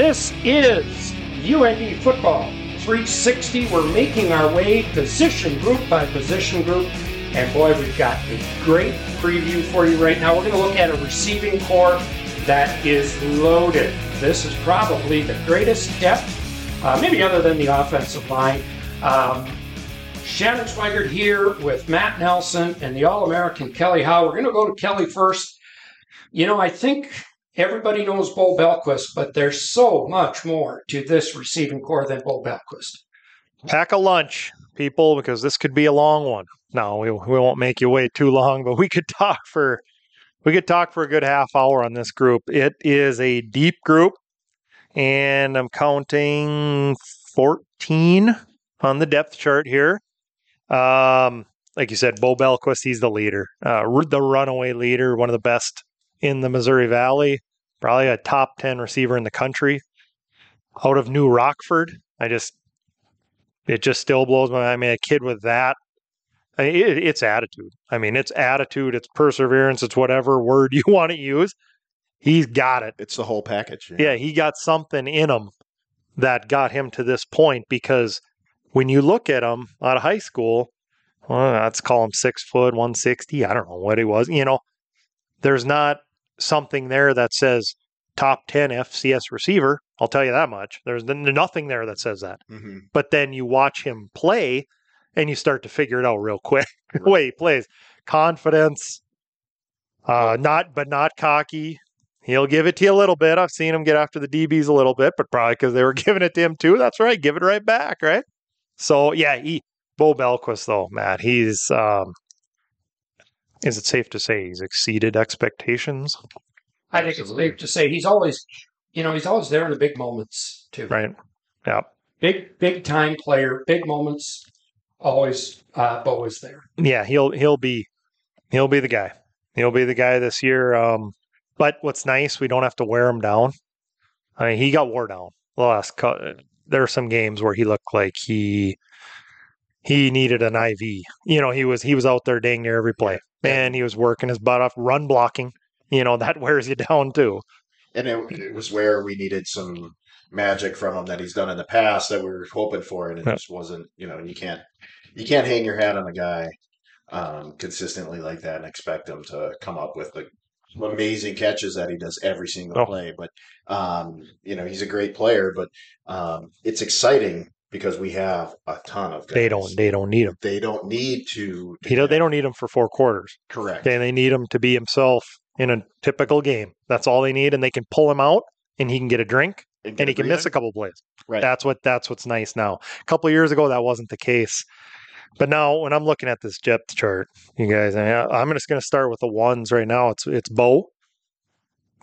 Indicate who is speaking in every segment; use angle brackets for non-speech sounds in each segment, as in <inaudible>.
Speaker 1: This is UND Football 360. We're making our way position group by position group. And boy, we've got a great preview for you right now. We're going to look at a receiving corps that is loaded. This is probably the greatest depth, uh, maybe other than the offensive line. Um, Shannon Swigert here with Matt Nelson and the All American Kelly Howe. We're going to go to Kelly first. You know, I think everybody knows Bo Belquist, but there's so much more to this receiving corps than Bo Belquist.
Speaker 2: Pack a lunch, people, because this could be a long one. No, we, we won't make you wait too long, <laughs> but we could talk for we could talk for a good half hour on this group. It is a deep group, and I'm counting 14 on the depth chart here. Um, like you said, Bo Belquist, he's the leader, uh, the runaway leader, one of the best in the Missouri Valley, probably a top 10 receiver in the country. Out of New Rockford, I just, it just still blows my mind. I mean, a kid with that, I mean, it, it's attitude. I mean, it's attitude, it's perseverance, it's whatever word <laughs> you want to use. He's got it.
Speaker 3: It's the whole package.
Speaker 2: Yeah, he got something in him that got him to this point because when you look at him out of high school, well, let's call him six foot, 160. I don't know what he was. You know, there's not something there that says top 10 FCS receiver. I'll tell you that much. There's nothing there that says that.
Speaker 3: Mm-hmm.
Speaker 2: But then you watch him play and you start to figure it out real quick. <laughs> the way he plays. Confidence, uh, not, but not cocky. He'll give it to you a little bit. I've seen him get after the DBs a little bit, but probably because they were <laughs> giving it to him too. That's right. Give it right back, right? So yeah, he Bo Belquist though, Matt, he's um is it safe to say he's exceeded expectations?
Speaker 1: I think it's safe to say he's always, you know, he's always there in the big moments too.
Speaker 2: Right. Yeah.
Speaker 1: Big, big time player, big moments. Always, uh, Bo is there.
Speaker 2: Yeah, he'll he'll be he'll be the guy. He'll be the guy this year. Um, but what's nice, we don't have to wear him down. I mean, he got wore down the last. Cu- there are some games where he looked like he he needed an IV. You know, he was he was out there dang near every play, and he was working his butt off, run blocking. You know, that <laughs> wears you down too.
Speaker 3: And it, it was where we needed some magic from him that he's done in the past that we were hoping for, and it
Speaker 2: Yeah.
Speaker 3: just wasn't. You know, you can't you can't hang your hat on a guy um, consistently like that and expect him to come up with the amazing catches that he does every single
Speaker 2: Oh.
Speaker 3: play. But um, you know, he's a great player. But um, it's exciting because we have a ton of guys.
Speaker 2: They don't they don't need him.
Speaker 3: They don't need to.
Speaker 2: He don't, they don't need him for four quarters.
Speaker 3: Correct.
Speaker 2: Okay, they need him to be himself in a typical game. That's all they need, and they can pull him out, and he can get a drink, and he can miss a couple plays.
Speaker 3: Right.
Speaker 2: That's what that's what's nice now. A couple of years ago, that wasn't the case. But now, when I'm looking at this depth chart, you guys, I mean, I'm just going to start with the ones right now. It's it's Bo,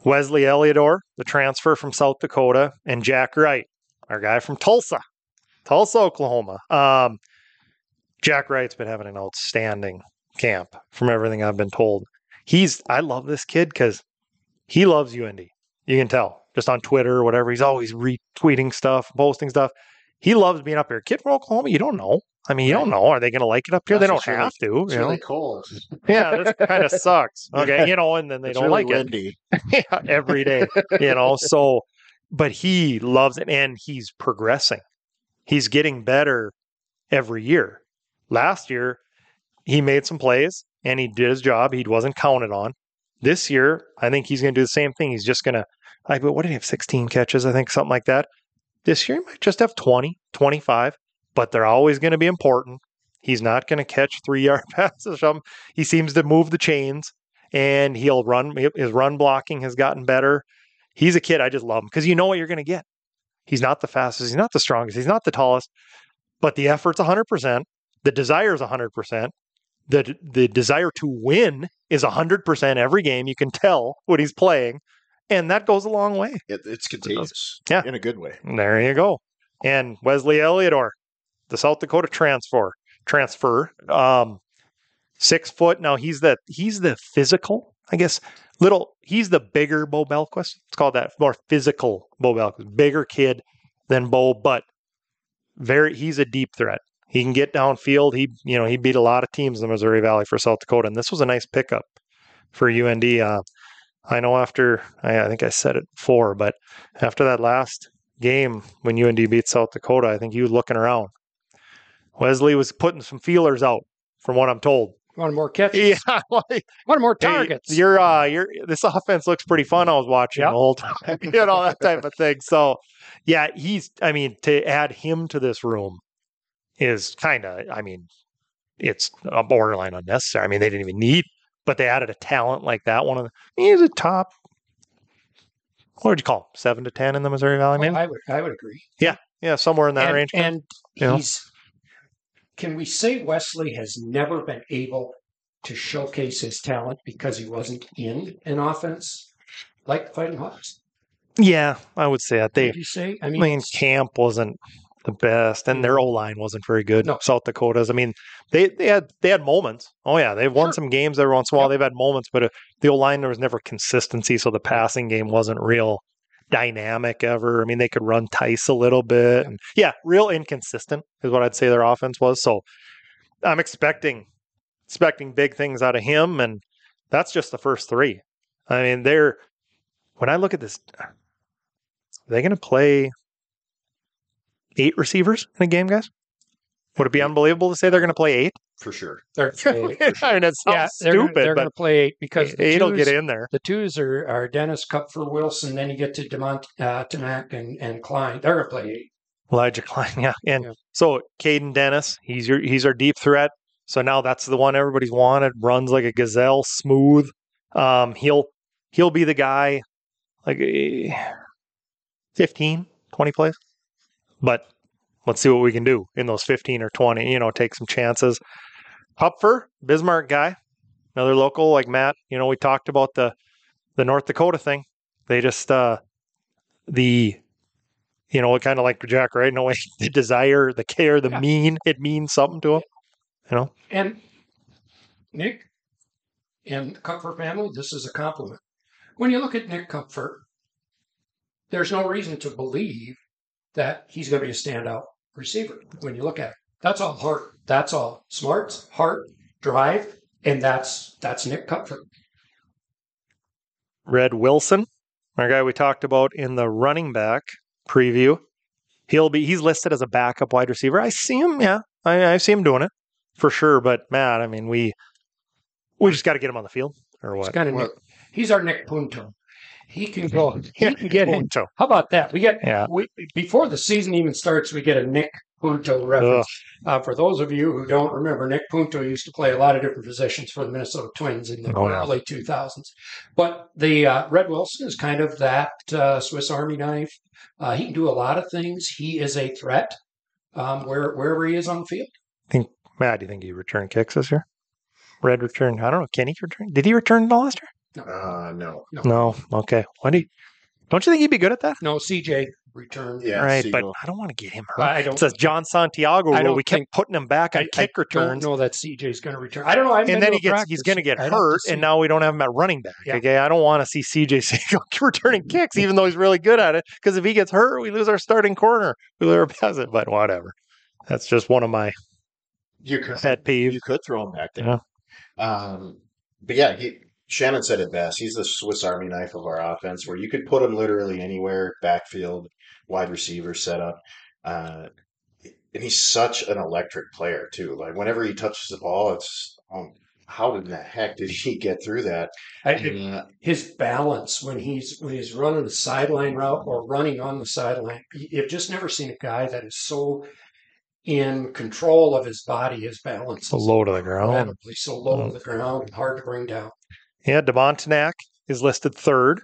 Speaker 2: Wesley Eliodor, the transfer from South Dakota, and Jack Wright, our guy from Tulsa, Tulsa, Oklahoma. Um, Jack Wright's been having an outstanding camp, from everything I've been told. He's I love this kid because he loves UND. You can tell just on Twitter or whatever. He's always retweeting stuff, posting stuff. He loves being up here. Kid from Oklahoma, you don't know. I mean, you don't know. Are they going to like it up here? they don't
Speaker 3: it's
Speaker 2: have to.
Speaker 3: It's
Speaker 2: you know?
Speaker 3: really cold. <laughs>
Speaker 2: Yeah, that kind of sucks. Okay, you know, and then they
Speaker 3: It's
Speaker 2: don't
Speaker 3: really
Speaker 2: like it <laughs> yeah, every day, you know. So, but he loves it and he's progressing. He's getting better every year. Last year, he made some plays and he did his job. He wasn't counted on. This year, I think he's going to do the same thing. He's just going to, I what did he have? 16 catches, I think, something like that. This year, he might just have 20, 25, but they're always going to be important. He's not going to catch three yard <laughs> passes. or something. He seems to move the chains and he'll run. His run blocking has gotten better. He's a kid. I just love him because you know what you're going to get. He's not the fastest. He's not the strongest. He's not the tallest, but the effort's 100%. The desire is 100%. The, the desire to win is 100% every game. You can tell what he's playing, and that goes a long way.
Speaker 3: It, it's contagious.
Speaker 2: Yeah.
Speaker 3: In a good way.
Speaker 2: There you go. And Wesley Eliodor, the South Dakota transfer, transfer, um, six foot. Now he's the he's the physical, I guess. Little, he's the bigger Bo Belquist. Let's call that more physical Bo Belquist, bigger kid than Bo, but very he's a deep threat. He can get downfield. He you know he beat a lot of teams in the Missouri Valley for South Dakota, and this was a nice pickup for UND. Uh, I know after I, I think I said it before, but after that last game when UND beat South Dakota, I think he was looking around. Wesley was putting some feelers out, from what I'm told.
Speaker 1: Want more catches. <laughs>
Speaker 2: Yeah, <laughs> like,
Speaker 1: One more
Speaker 2: hey,
Speaker 1: targets.
Speaker 2: your uh, your this offense looks pretty fun. I was watching
Speaker 1: Yeah.
Speaker 2: the whole <laughs> time, you know that type of thing. So, yeah, he's. I mean, to add him to this room is kind of. I mean, it's a borderline unnecessary. I mean, they didn't even need, but they added a talent like that. One of the, he's a top. What would you call him? Seven to ten in the Missouri Valley,
Speaker 1: Oh. I would I would agree.
Speaker 2: yeah, yeah, somewhere in that
Speaker 1: and,
Speaker 2: range.
Speaker 1: And he's can we say Wesley has never been able to showcase his talent because he wasn't in an offense like the Fighting Hawks?
Speaker 2: yeah, I would say that they.
Speaker 1: You say? I
Speaker 2: I
Speaker 1: mean,
Speaker 2: mean, camp wasn't the best, and their O line wasn't very good.
Speaker 1: No.
Speaker 2: South Dakota's. I mean, they they had they had moments. Oh yeah, they've won
Speaker 1: Sure.
Speaker 2: some games every once in a while.
Speaker 1: Yep.
Speaker 2: They've had moments, but uh, the O line there was never consistency, so the passing game wasn't real dynamic ever. I mean, they could run Tice a little bit, and yeah, real inconsistent is what I'd say their offense was. So I'm expecting expecting big things out of him, and that's just the first three. I mean, they're when I look at this, are they going to play eight receivers in a game, guys? Would it be unbelievable to say they're going to play eight?
Speaker 3: For sure.
Speaker 1: they're, <laughs>
Speaker 2: I mean, it sounds
Speaker 1: yeah, they're,
Speaker 2: stupid,
Speaker 1: gonna, they're going to play eight because the
Speaker 2: eight will get in there.
Speaker 1: the twos are, are Dennis Kupfer, Wilson. Then you get to Demont uh, Tamak and, and Klein. They're going to play eight.
Speaker 2: Elijah Klein, <laughs> yeah, and
Speaker 1: Yeah.
Speaker 2: so Caden Dennis, he's your he's our deep threat. So now that's the one everybody's wanted. Runs like a gazelle, smooth. Um, he'll he'll be the guy, like eh, 15, 20 plays. But let's see what we can do in those 15 or 20, you know, take some chances. Hupfer, Bismarck guy, another local like Matt, you know, we talked about the the North Dakota thing. They just uh the you know, kind of like Jack, right? No way <laughs> the desire, the care, the
Speaker 1: Yeah.
Speaker 2: mean, it means something to him. You know?
Speaker 1: And Nick and the Comfort family, this is a compliment. When you look at Nick Comfort, there's no reason to believe that he's going to be a standout receiver when you look at it. That's all heart. That's all smarts, heart, drive, and that's that's Nick Comfort.
Speaker 2: Red Wilson, our guy we talked about in the running back preview. He'll be he's listed as a backup wide receiver. I see him, yeah. I, I see him doing it for sure. But Matt, I mean, we we just got to get him on the field or what?
Speaker 1: kind of Nick. He's our Nick Punto. He can go. He can get him.
Speaker 2: Punto.
Speaker 1: How about that? We get
Speaker 2: Yeah.
Speaker 1: we, before the season even starts, we get a Nick Punto reference. Uh, for those of you who don't remember, Nick Punto used to play a lot of different positions for the Minnesota Twins in the
Speaker 2: Oh, yeah.
Speaker 1: early 2000s. But the uh, Red Wilson is kind of that uh, Swiss Army knife. Uh, he can do a lot of things. He is a threat um, where wherever he is on the field.
Speaker 2: I Think, Matt, do you think he returned kicks this year? Red return. I don't know. Can he return? Did he return it all last year?
Speaker 3: Uh, no.
Speaker 2: No. Okay. Why do you? Don't you think he'd be good at that?
Speaker 1: No, CJ returned.
Speaker 3: Yeah.
Speaker 2: right,
Speaker 3: Siegel.
Speaker 2: but I don't want to get him hurt.
Speaker 1: I
Speaker 2: It
Speaker 1: don't.
Speaker 2: says John Santiago
Speaker 1: I
Speaker 2: rule.
Speaker 1: don't
Speaker 2: We kept putting him back on
Speaker 1: I,
Speaker 2: kick
Speaker 1: I
Speaker 2: returns,
Speaker 1: don't know that CJ's going to return. I don't know. I haven't
Speaker 2: and then he
Speaker 1: a
Speaker 2: gets he's going to get
Speaker 1: I'd have to
Speaker 2: hurt, and now we don't have him at running back.
Speaker 1: Yeah.
Speaker 2: Okay, I don't want to see CJ <laughs> Siegel <laughs> returning kicks, even though he's really good at it. Because if he gets hurt, we lose our starting corner. We lose our pass it, but whatever. That's just one of my
Speaker 3: You could
Speaker 2: pet peeves.
Speaker 3: you could throw him back there.
Speaker 2: Yeah.
Speaker 3: Um, but yeah, he, Shannon said it best. He's the Swiss Army knife of our offense, where you could put him literally anywhere, backfield, wide receiver setup. Uh, and he's such an electric player too. Like whenever he touches the ball, it's um, how in the heck did he get through that?
Speaker 1: I,
Speaker 3: uh,
Speaker 1: his balance when he's when he's running the sideline route or running on the sideline. You've just never seen a guy that is so in control of his body. His balance
Speaker 2: So
Speaker 1: is
Speaker 2: low to the ground.
Speaker 1: incredibly so low to the ground and hard to bring down.
Speaker 2: Yeah, Demontanak is listed third.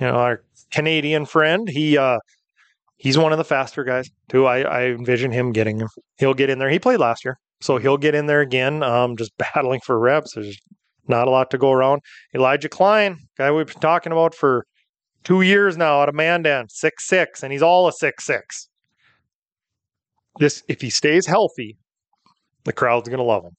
Speaker 2: You know, our Canadian friend, he uh he's one of the faster guys too. I, I envision him getting him. He'll get in there. He played last year. So he'll get in there again, um, just <laughs> battling for reps. There's not a lot to go around. Elijah Klein, guy we've been talking about for two years now out of Mandan, six six, and he's all a six six. This if he stays healthy, the crowd's gonna love him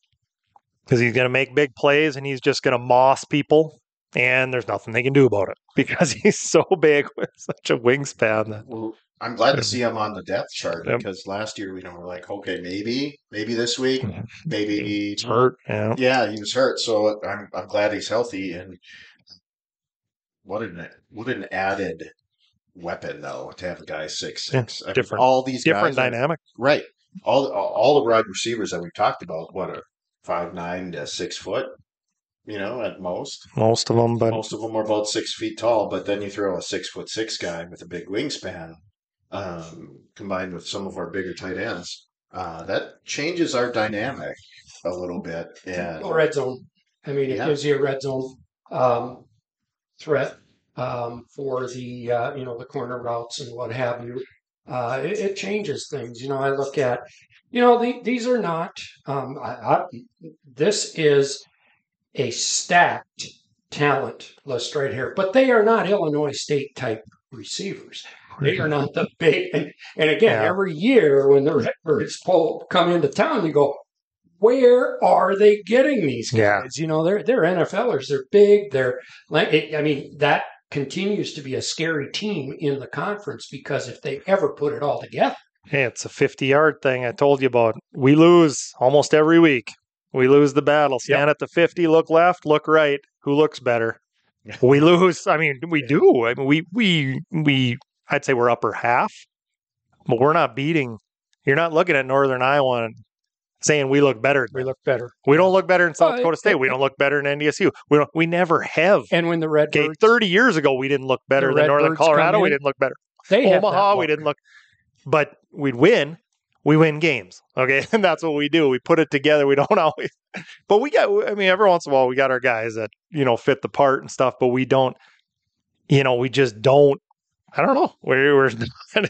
Speaker 2: because he's going to make big plays and he's just going to moss people and there's nothing they can do about it <laughs> because he's so big with such a wingspan that
Speaker 3: well, I'm glad to see him on the depth chart
Speaker 2: Yep.
Speaker 3: because last year we know we're like, okay, maybe, maybe this week, maybe
Speaker 2: he's hurt. Yeah.
Speaker 3: Yeah, he was hurt, so I'm I'm glad he's healthy. And what an what an added weapon though to have a guy six
Speaker 2: Yeah,
Speaker 3: six. Mean,
Speaker 2: different-
Speaker 3: all these
Speaker 2: Different
Speaker 3: guys are-
Speaker 2: dynamic.
Speaker 3: right? All all the wide receivers that we've talked about, what are five nine to six foot, you know, at most.
Speaker 2: Most of them, but
Speaker 3: Most of them are about six feet tall, but then you throw a six foot six guy with a big wingspan, um, combined with some of our bigger tight ends. Uh, that changes our dynamic a little bit. And
Speaker 1: Well, red zone. I mean, it
Speaker 3: Yeah.
Speaker 1: gives you a red zone um, threat um, for the uh, you know the corner routes and what have you. Uh, it, it changes things. You know, I look at you know the, these are not. Um, I, I, this is a stacked talent list right here, but they are not Illinois State type receivers. They are not the <laughs> big. And, and again,
Speaker 2: Yeah.
Speaker 1: every year when the Redbirds pull come into town, you go, where are they getting these guys?
Speaker 2: Yeah.
Speaker 1: You know, they're they're NFLers. They're big. They're like, I mean, that continues to be a scary team in the conference because if they ever put it all together,
Speaker 2: Hey, it's a 50 yard thing I told you about. We lose almost every week. We lose the battle. Stand at the 50, look left, look right. Who looks better? <laughs> we lose. I mean, we do. I mean, we, we, we, I'd say we're upper half, but we're not beating. You're not looking at Northern Iowa and saying we look better.
Speaker 1: we look better.
Speaker 2: We don't look better in South
Speaker 1: Well,
Speaker 2: Dakota
Speaker 1: it-
Speaker 2: State. We don't look better in NDSU. We don't, we never have.
Speaker 1: And when the
Speaker 2: Okay,
Speaker 1: Redbirds,
Speaker 2: 30 years ago, we didn't look better than Northern Colorado. We didn't look better.
Speaker 1: they
Speaker 2: Omaha, we didn't look, but we'd win. We win games, okay, <laughs> and that's what we do. We put it together. We <laughs> don't always, but we got. I mean, every once in a while, we got our guys that you know fit the part and stuff, but we don't. You know, we just don't. I don't know. We're, <laughs> we're yeah,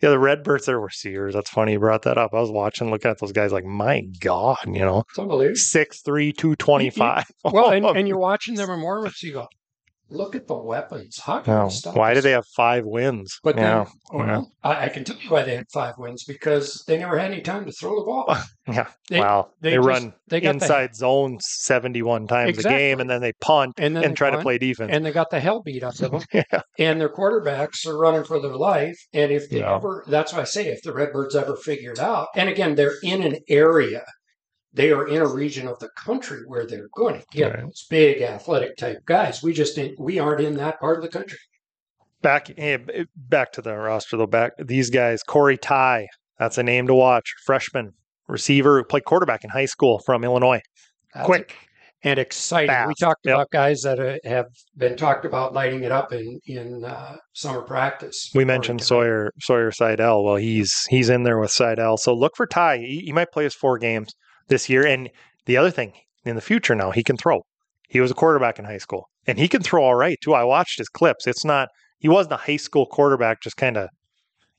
Speaker 2: the Redbirds are receivers. That's funny you brought that up. I was watching, looking at those guys, like my god, you know,
Speaker 1: It's unbelievable.
Speaker 2: six three, two twenty five.
Speaker 1: Well, and, and you're watching them Mormons, you go, look at the weapons. How can
Speaker 2: No.
Speaker 1: you stop
Speaker 2: Why do they have five wins?
Speaker 1: But then,
Speaker 2: yeah,
Speaker 1: I, I can tell you why they had five wins because they never had any time to throw the ball. <laughs>
Speaker 2: yeah.
Speaker 1: They-
Speaker 2: wow,
Speaker 1: they
Speaker 2: they,
Speaker 1: just-
Speaker 2: run
Speaker 1: they got the-
Speaker 2: inside zone 71 times a game and then they punt
Speaker 1: And then
Speaker 2: and
Speaker 1: they
Speaker 2: try to play defense.
Speaker 1: and they got the hell beat out of them. <laughs>
Speaker 2: yeah.
Speaker 1: and their quarterbacks are running for their life. And if they
Speaker 2: Yeah.
Speaker 1: ever, that's why I say, if the Redbirds ever figure it out, and again, they're in an area, they are in a region of the country where they're going to get
Speaker 2: Right.
Speaker 1: those big athletic type guys. We just ain't, we aren't in that part of the country.
Speaker 2: Back eh, back to the roster though. Back these guys, Corey Ty, that's a name to watch. Freshman receiver, who played quarterback in high school from Illinois.
Speaker 1: That's
Speaker 2: Quick.
Speaker 1: and exciting. We talked
Speaker 2: Yep.
Speaker 1: about guys that uh, have been talked about lighting it up in in uh, summer practice.
Speaker 2: We mentioned Sawyer Sawyer Seidel. Well, he's he's in there with Seidel. So look for Ty. He, he might play his four games this year. And the other thing in the future now, he can throw. He was a quarterback in high school, and he can throw all right too. I watched his clips. It's not he wasn't a high school quarterback, just kind of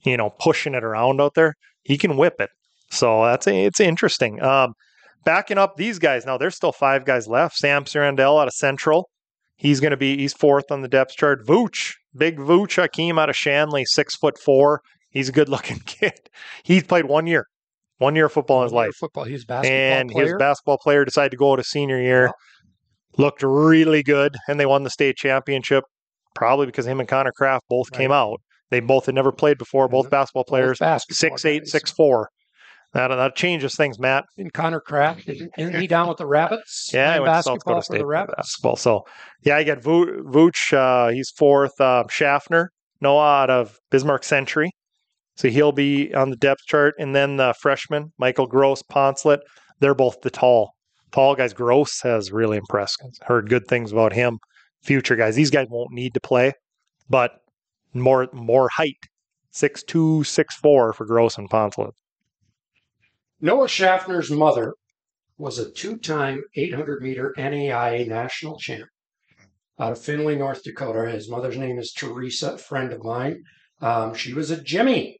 Speaker 2: you know pushing it around out there. He can whip it. So that's it's interesting. Um, backing up these guys now, there's still five guys left. Sam Sarandel out of Central. He's going to be he's fourth on the depth chart. Vooch, big Vooch Hakeem out of Shanley, six foot four. He's a good looking <laughs> kid. He's played one year, one year of football in his life,
Speaker 1: Football. He's a basketball
Speaker 2: and
Speaker 1: player.
Speaker 2: his basketball player decided to go to senior year.
Speaker 1: Wow.
Speaker 2: Looked really good, and they won the state championship. Probably because him and Connor Kraft both came out. They both had never played before. Both
Speaker 1: Mhm.
Speaker 2: basketball
Speaker 1: Both
Speaker 2: players,
Speaker 1: basketball
Speaker 2: six eight,
Speaker 1: guys.
Speaker 2: six four. That that changes things, Matt.
Speaker 1: And Connor Kraft, isn't he down with the Rabbits? <laughs>
Speaker 2: Yeah,
Speaker 1: Playing
Speaker 2: went to South
Speaker 1: basketball
Speaker 2: Dakota
Speaker 1: for
Speaker 2: State
Speaker 1: the Rabbits.
Speaker 2: basketball. So, yeah, I got Vo- Vooch. Uh, he's fourth. Uh, Schaffner, Noah out of Bismarck Century. So he'll be on the depth chart. And then the freshman, Michael Gross, Poncelet. They're both the tall, tall guys. Gross has really impressed. Heard good things about him. Future guys. These guys won't need to play, but more more height. Six two, six four for Gross and Poncelet.
Speaker 1: Noah Schaffner's mother was a two-time 800 meter NAIA national champ out of Finley, North Dakota. His mother's name is Teresa, a friend of mine. Um, she was a Jimmy,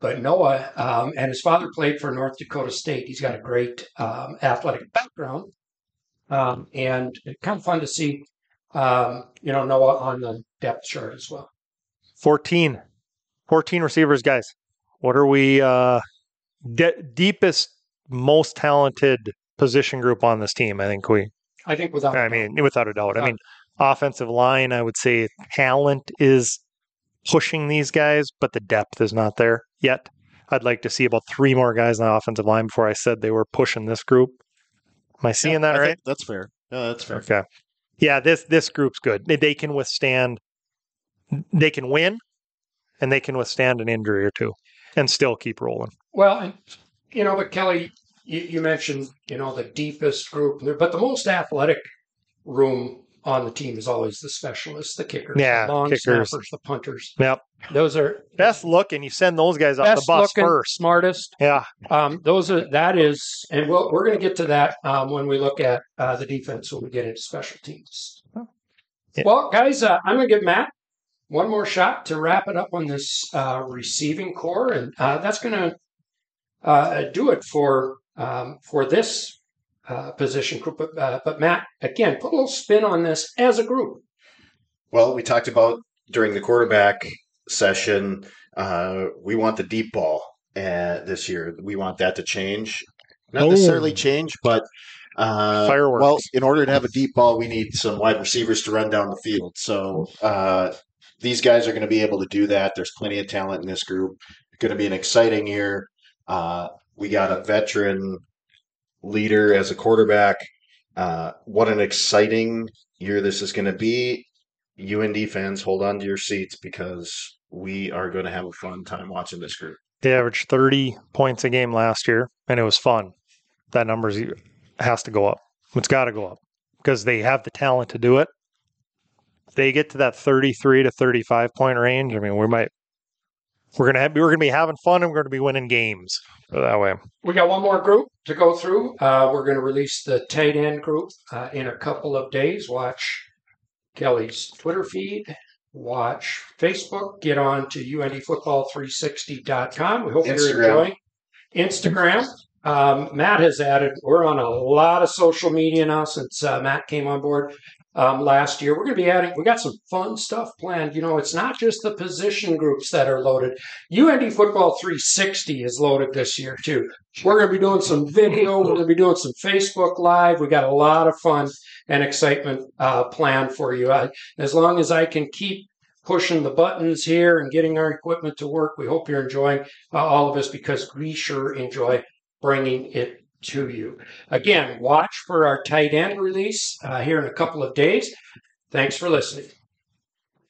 Speaker 1: but Noah um, and his father played for North Dakota State. He's got a great um, athletic background, um, and it's kind of fun to see, um, you know, Noah on the depth chart as well.
Speaker 2: 14 14 receivers guys. What are we uh de- deepest most talented position group on this team i think we
Speaker 1: I think without,
Speaker 2: I mean without a doubt. I mean offensive line i would say talent is pushing these guys but the depth is not there yet i'd like to see about three more guys on the offensive line before i said they were pushing this group am i seeing that
Speaker 3: I
Speaker 2: right
Speaker 3: that's fair. Yeah, that's fair.
Speaker 2: okay yeah, this this group's good. They, they can withstand. They can win, and they can withstand an injury or two, and still keep rolling.
Speaker 1: Well, and you know, but Kelly, you, you mentioned you know the deepest group, but the most athletic room on the team is always the specialists, the kickers,
Speaker 2: Yeah,
Speaker 1: the long
Speaker 2: kickers.
Speaker 1: snappers, the punters.
Speaker 2: Yep.
Speaker 1: Those are
Speaker 2: Best looking, you send those guys off the bus
Speaker 1: looking,
Speaker 2: first.
Speaker 1: smartest.
Speaker 2: Yeah,
Speaker 1: Um, those are that is, and we'll, we're going to get to that um, when we look at uh, the defense when we get into special teams.
Speaker 2: Yeah.
Speaker 1: Well, guys, uh, I'm going to give Matt one more shot to wrap it up on this uh, receiving corps, and uh, that's going to uh, do it for um, for this uh, position group. But, uh, but Matt, again, put a little spin on this as a group.
Speaker 3: Well, we talked about during the quarterback session, uh, we want the deep ball uh, this year. We want that to change. Not
Speaker 2: Oh.
Speaker 3: necessarily change, but uh,
Speaker 2: Fireworks.
Speaker 3: Well, in order to have a deep ball, we need some wide receivers to run down the field. So uh, these guys are going to be able to do that. There's plenty of talent in this group. It's going to be an exciting year. Uh, we got a veteran leader as a quarterback. Uh, what an exciting year this is going to be. UND fans, hold on to your seats because we are going to have a fun time watching this group.
Speaker 2: they averaged 30 points a game last year, and it was fun. That number has to go up. It's got to go up because they have the talent to do it. If they get to that 33 to 35 point range, I mean, we might. We're gonna have, we're gonna be having fun and we're gonna be winning games that way.
Speaker 1: We got one more group to go through. Uh, we're going to release the tight end group uh, in a couple of days. Watch Kelly's Twitter feed. Watch Facebook. Get on to UNDFootball360.com. We hope you're enjoying Instagram. Um, Matt has added. We're on a lot of social media now since uh, Matt came on board um, last year. We're going to be adding. We got some fun stuff planned. You know, it's not just the position groups that are loaded. UND Football 360 is loaded this year too. We're going to be doing some video. We're going to be doing some Facebook Live. We got a lot of fun and excitement uh, planned for you. I, as long as I can keep pushing the buttons here and getting our equipment to work, we hope you're enjoying uh, all of us because we sure enjoy bringing it to you. Again, watch for our tight end release uh, here in a couple of days. Thanks for listening.